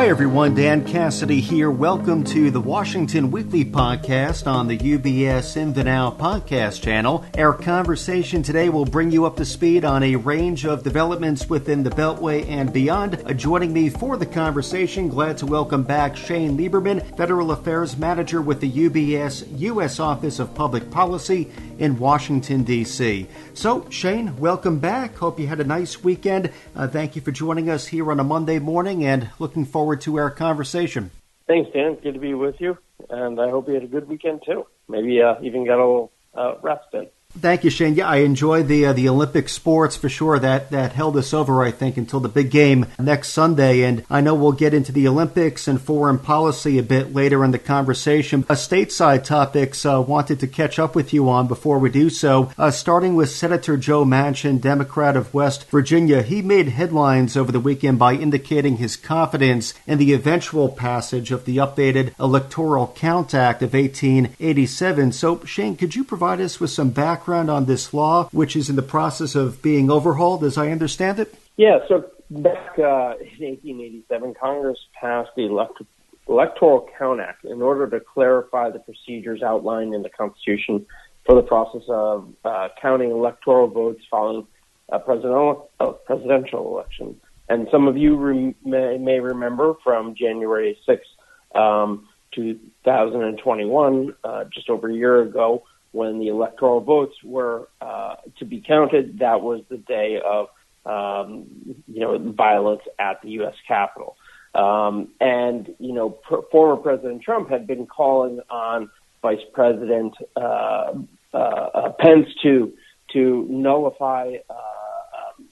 Hi, everyone. Dan Cassidy here. Welcome to the Washington Weekly Podcast on the UBS In the Now podcast channel. Our conversation today will bring you up to speed on a range of developments within the Beltway and beyond. Uh, joining me for the conversation, glad to welcome back Shane Lieberman, Federal Affairs Manager with the UBS U.S. Office of Public Policy in Washington, D.C. So, Shane, welcome back. Hope you had a nice weekend. Uh, thank you for joining us here on a Monday morning and looking forward to our conversation. Thanks, Dan. Good to be with you, and I hope you had a good weekend too. Maybe uh, even got a little uh, rest in. Thank you, Shane. Yeah, I enjoyed the uh, the Olympic sports for sure. That that held us over, I think, until the big game next Sunday. And I know we'll get into the Olympics and foreign policy a bit later in the conversation. A stateside topics uh, wanted to catch up with you on before we do so. Uh, starting with Senator Joe Manchin, Democrat of West Virginia, he made headlines over the weekend by indicating his confidence in the eventual passage of the updated Electoral Count Act of 1887. So, Shane, could you provide us with some background? Background on this law, which is in the process of being overhauled, as I understand it? Yeah, so back uh, in 1887, Congress passed the Elect- Electoral Count Act in order to clarify the procedures outlined in the Constitution for the process of uh, counting electoral votes following a presidential, uh, presidential election. And some of you re- may, may, remember from January 6, um, 2021, uh, just over a year ago, when the electoral votes were uh, to be counted, that was the day of um, you know violence at the U.S. Capitol. Um, and you know, pr- former President Trump had been calling on Vice President uh, uh, uh Pence to to nullify uh,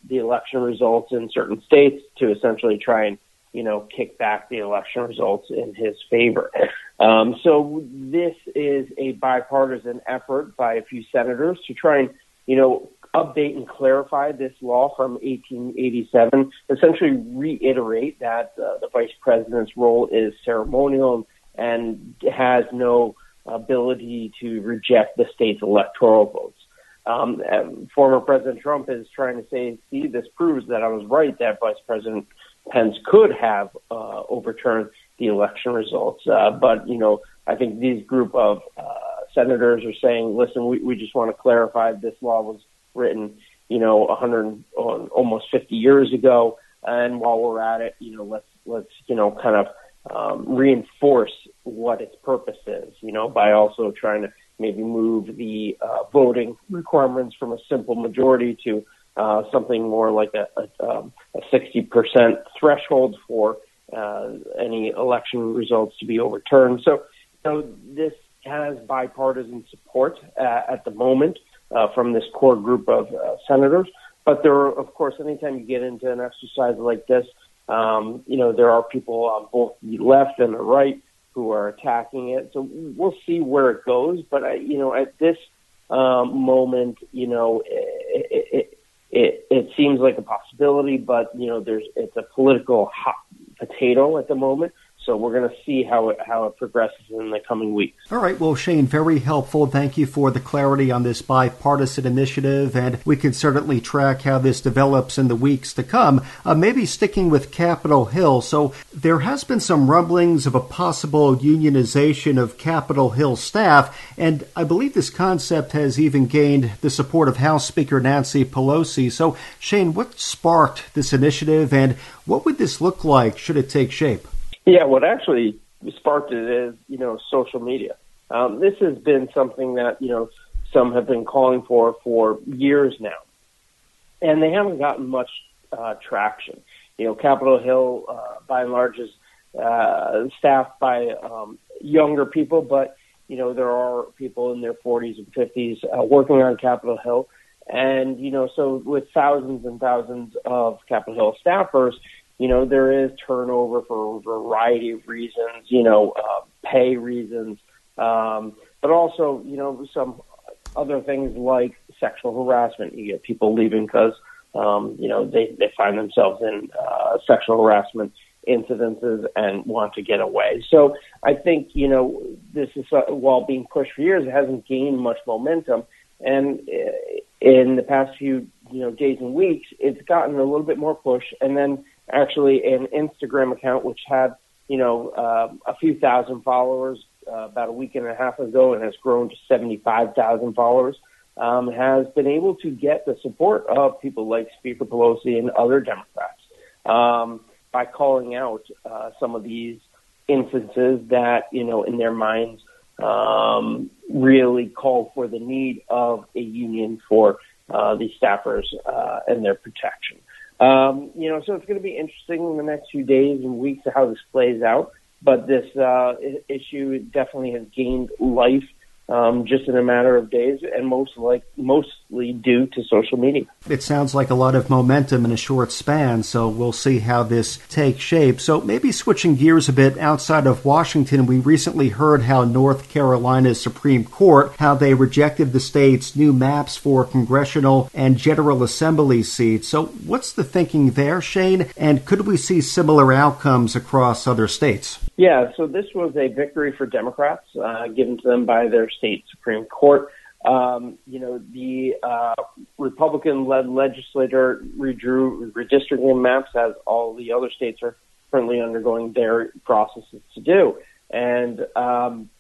the election results in certain states to essentially try and you know kick back the election results in his favor. Um, so this is a bipartisan effort by a few senators to try and, you know, update and clarify this law from 1887, essentially reiterate that uh, the vice president's role is ceremonial and has no ability to reject the state's electoral votes. Um, former President Trump is trying to say, see, this proves that I was right that Vice President Pence could have uh, overturned the election results. Uh, but, you know, I think these group of uh, senators are saying, listen, we, we just want to clarify this law was written, you know, 100, almost 50 years ago. And while we're at it, you know, let's, let's, you know, kind of um, reinforce what its purpose is, you know, by also trying to maybe move the uh, voting requirements from a simple majority to uh, something more like a, a, um, a 60% threshold for uh, any election results to be overturned. So, so this has bipartisan support uh, at the moment uh, from this core group of uh, senators. But there, are, of course, anytime you get into an exercise like this, um, you know there are people on both the left and the right who are attacking it. So we'll see where it goes. But I, you know, at this um, moment, you know, it, it, it, it seems like a possibility, but you know, there's it's a political hot potato at the moment. So we're going to see how it how it progresses in the coming weeks. All right. Well, Shane, very helpful. Thank you for the clarity on this bipartisan initiative, and we can certainly track how this develops in the weeks to come. Uh, maybe sticking with Capitol Hill. So there has been some rumblings of a possible unionization of Capitol Hill staff, and I believe this concept has even gained the support of House Speaker Nancy Pelosi. So, Shane, what sparked this initiative, and what would this look like should it take shape? Yeah, what actually sparked it is, you know, social media. Um, this has been something that, you know, some have been calling for for years now. And they haven't gotten much uh, traction. You know, Capitol Hill, uh, by and large, is uh, staffed by um, younger people, but, you know, there are people in their 40s and 50s uh, working on Capitol Hill. And, you know, so with thousands and thousands of Capitol Hill staffers, you know, there is turnover for a variety of reasons, you know, uh, pay reasons, um, but also, you know, some other things like sexual harassment. You get people leaving because, um, you know, they, they find themselves in uh, sexual harassment incidences and want to get away. So I think, you know, this is, uh, while being pushed for years, it hasn't gained much momentum. And uh, in the past few, you know, days and weeks, it's gotten a little bit more push. And then actually an Instagram account which had, you know, uh, a few thousand followers uh, about a week and a half ago and has grown to 75,000 followers, um, has been able to get the support of people like Speaker Pelosi and other Democrats um, by calling out uh, some of these instances that, you know, in their minds um, really call for the need of a union for uh, these staffers uh, and their protection. Um, you know, so it's going to be interesting in the next few days and weeks how this plays out. But this uh, issue definitely has gained life um, just in a matter of days, and most like mostly due to social media. It sounds like a lot of momentum in a short span, so we'll see how this takes shape. So maybe switching gears a bit outside of Washington, we recently heard how North Carolina's Supreme Court how they rejected the state's new maps for congressional and general assembly seats. So what's the thinking there, Shane? And could we see similar outcomes across other states? Yeah, so this was a victory for Democrats uh, given to them by their state Supreme Court. Um, you know, the uh, Republican-led legislature redrew redistricting maps as all the other states are currently undergoing their processes to do. And um,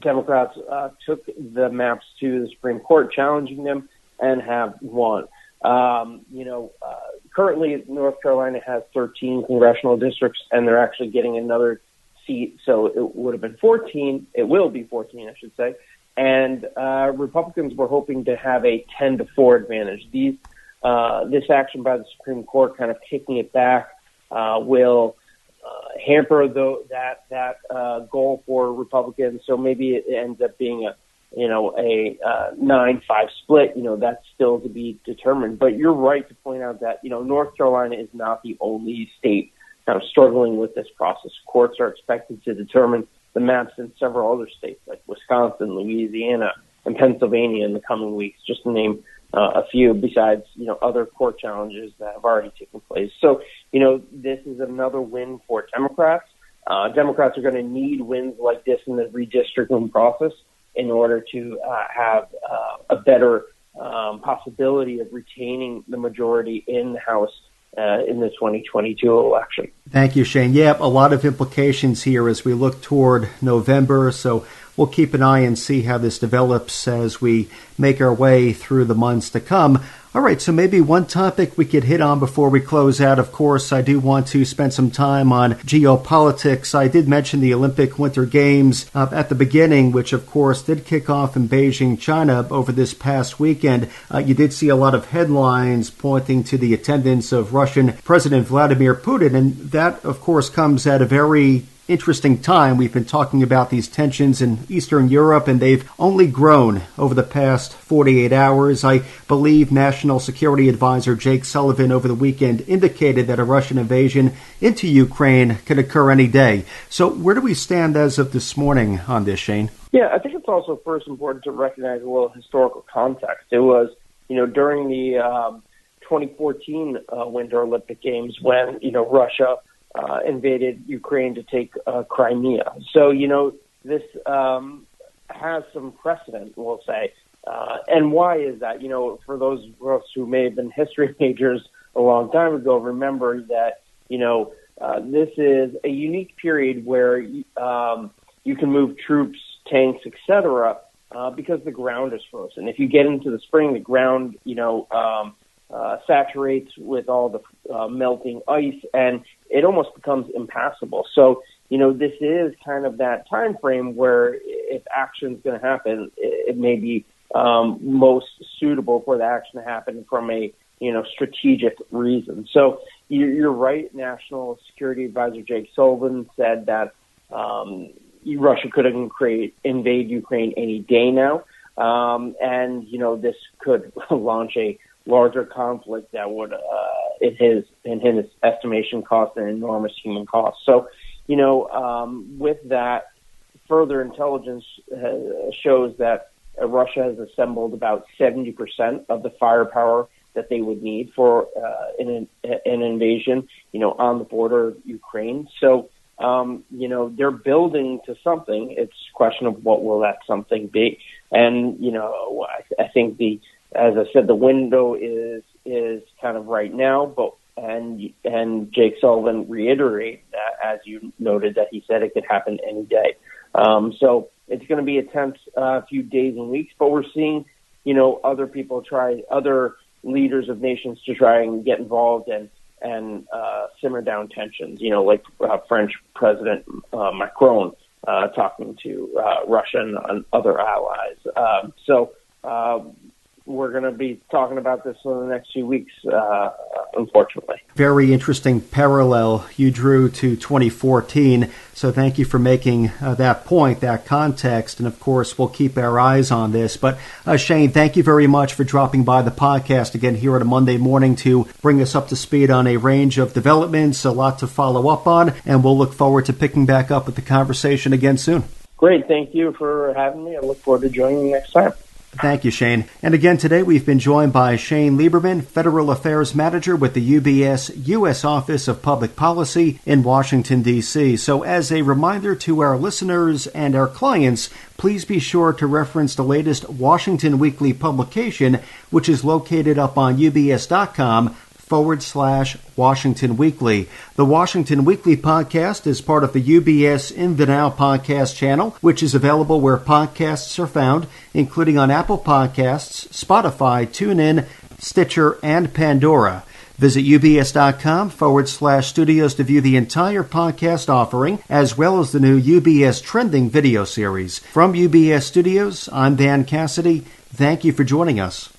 Democrats uh, took the maps to the Supreme Court, challenging them, and have won. Um, you know, uh, currently North Carolina has 13 congressional districts, and they're actually getting another seat, so it would have been 14. It will be 14, I should say. And uh, Republicans were hoping to have a 10 to 4 advantage. These, uh, this action by the Supreme Court, kind of kicking it back, uh, will uh, hamper the, that that uh, goal for Republicans. So maybe it ends up being a you know a uh, nine five split. You know that's still to be determined. But you're right to point out that you know North Carolina is not the only state kind of struggling with this process. Courts are expected to determine the maps in several other states like Wisconsin, Louisiana, and Pennsylvania in the coming weeks, just to name uh, a few besides, you know, other court challenges that have already taken place. So, you know, this is another win for Democrats. Uh, Democrats are going to need wins like this in the redistricting process in order to uh, have uh, a better um, possibility of retaining the majority in the House uh, in the 2022 election. Thank you, Shane. Yep, a lot of implications here as we look toward November. So we'll keep an eye and see how this develops as we make our way through the months to come. All right, so maybe one topic we could hit on before we close out. Of course, I do want to spend some time on geopolitics. I did mention the Olympic Winter Games uh, at the beginning, which of course did kick off in Beijing, China over this past weekend. Uh, you did see a lot of headlines pointing to the attendance of Russian President Vladimir Putin, and that of course comes at a very interesting time. We've been talking about these tensions in Eastern Europe, and they've only grown over the past 48 hours. I believe National Security Advisor Jake Sullivan over the weekend indicated that a Russian invasion into Ukraine could occur any day. So, where do we stand as of this morning on this, Shane? Yeah, I think it's also first important to recognize a little historical context. It was, you know, during the um, 2014 uh, Winter Olympic Games when, you know, Russia uh, invaded Ukraine to take uh, Crimea. So, you know, this um, has some precedent, we'll say. Uh, and why is that? You know, for those of us who may have been history majors a long time ago, remember that, you know, uh, this is a unique period where um, you can move troops, tanks, etc., uh, because the ground is frozen. If you get into the spring, the ground, you know, um, uh, saturates with all the uh, melting ice, and it almost becomes impassable. So, you know, this is kind of that time frame where if action is going to happen, it, it may be um, most suitable for the action to happen from a you know strategic reason. So you're, you're right. National Security Advisor Jake Sullivan said that um, Russia could invade Ukraine any day now, um, and you know this could launch a larger conflict that would, uh, in his in his estimation, cost an enormous human cost. So, you know, um, with that, further intelligence uh, shows that uh, Russia has assembled about 70% of the firepower that they would need for uh, an, an invasion, you know, on the border of Ukraine. So, um, you know, they're building to something. It's a question of what will that something be. And, you know, I, I think the as I said, the window is is kind of right now, but and and Jake Sullivan reiterated that, as you noted, that he said it could happen any day. Um, so it's going to be a uh, few days and weeks, but we're seeing, you know, other people try, other leaders of nations to try and get involved and and uh, simmer down tensions. You know, like uh, French President uh, Macron uh, talking to uh, and other allies. Um, so uh, we're going to be talking about this in the next few weeks, uh, unfortunately. Very interesting parallel you drew to 2014. So thank you for making uh, that point, that context. And of course, we'll keep our eyes on this. But uh, Shane, thank you very much for dropping by the podcast again here on a Monday morning to bring us up to speed on a range of developments, a lot to follow up on. And we'll look forward to picking back up with the conversation again soon. Great. Thank you for having me. I look forward to joining you next time. Thank you, Shane. And again, today we've been joined by Shane Lieberman, Federal Affairs Manager with the UBS U.S. Office of Public Policy in Washington, D.C. So, as a reminder to our listeners and our clients, please be sure to reference the latest Washington Weekly publication, which is located up on ubs.com forward slash Washington Weekly. The Washington Weekly podcast is part of the UBS In the Now podcast channel, which is available where podcasts are found, including on Apple Podcasts, Spotify, TuneIn, Stitcher, and Pandora. Visit ubs.com forward slash studios to view the entire podcast offering, as well as the new UBS Trending video series. From UBS Studios, I'm Dan Cassidy. Thank you for joining us.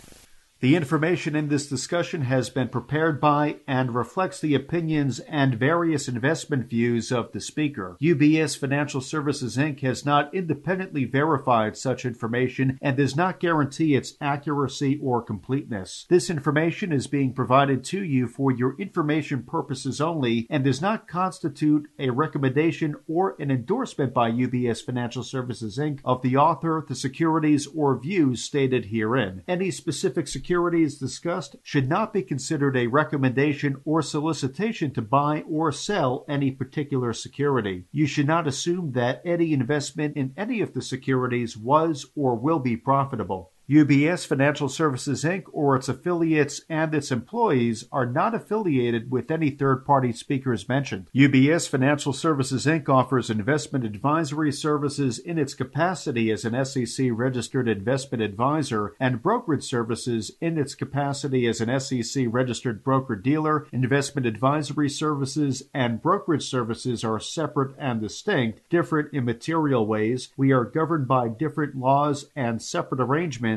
The information in this discussion has been prepared by and reflects the opinions and various investment views of the speaker. UBS Financial Services Inc. has not independently verified such information and does not guarantee its accuracy or completeness. This information is being provided to you for your information purposes only and does not constitute a recommendation or an endorsement by UBS Financial Services Inc. of the author, the securities, or views stated herein. Any specific security securities discussed should not be considered a recommendation or solicitation to buy or sell any particular security. You should not assume that any investment in any of the securities was or will be profitable. UBS Financial Services Inc. or its affiliates and its employees are not affiliated with any third party speakers mentioned. UBS Financial Services Inc. offers investment advisory services in its capacity as an SEC registered investment advisor and brokerage services in its capacity as an SEC registered broker dealer. Investment advisory services and brokerage services are separate and distinct, different in material ways. We are governed by different laws and separate arrangements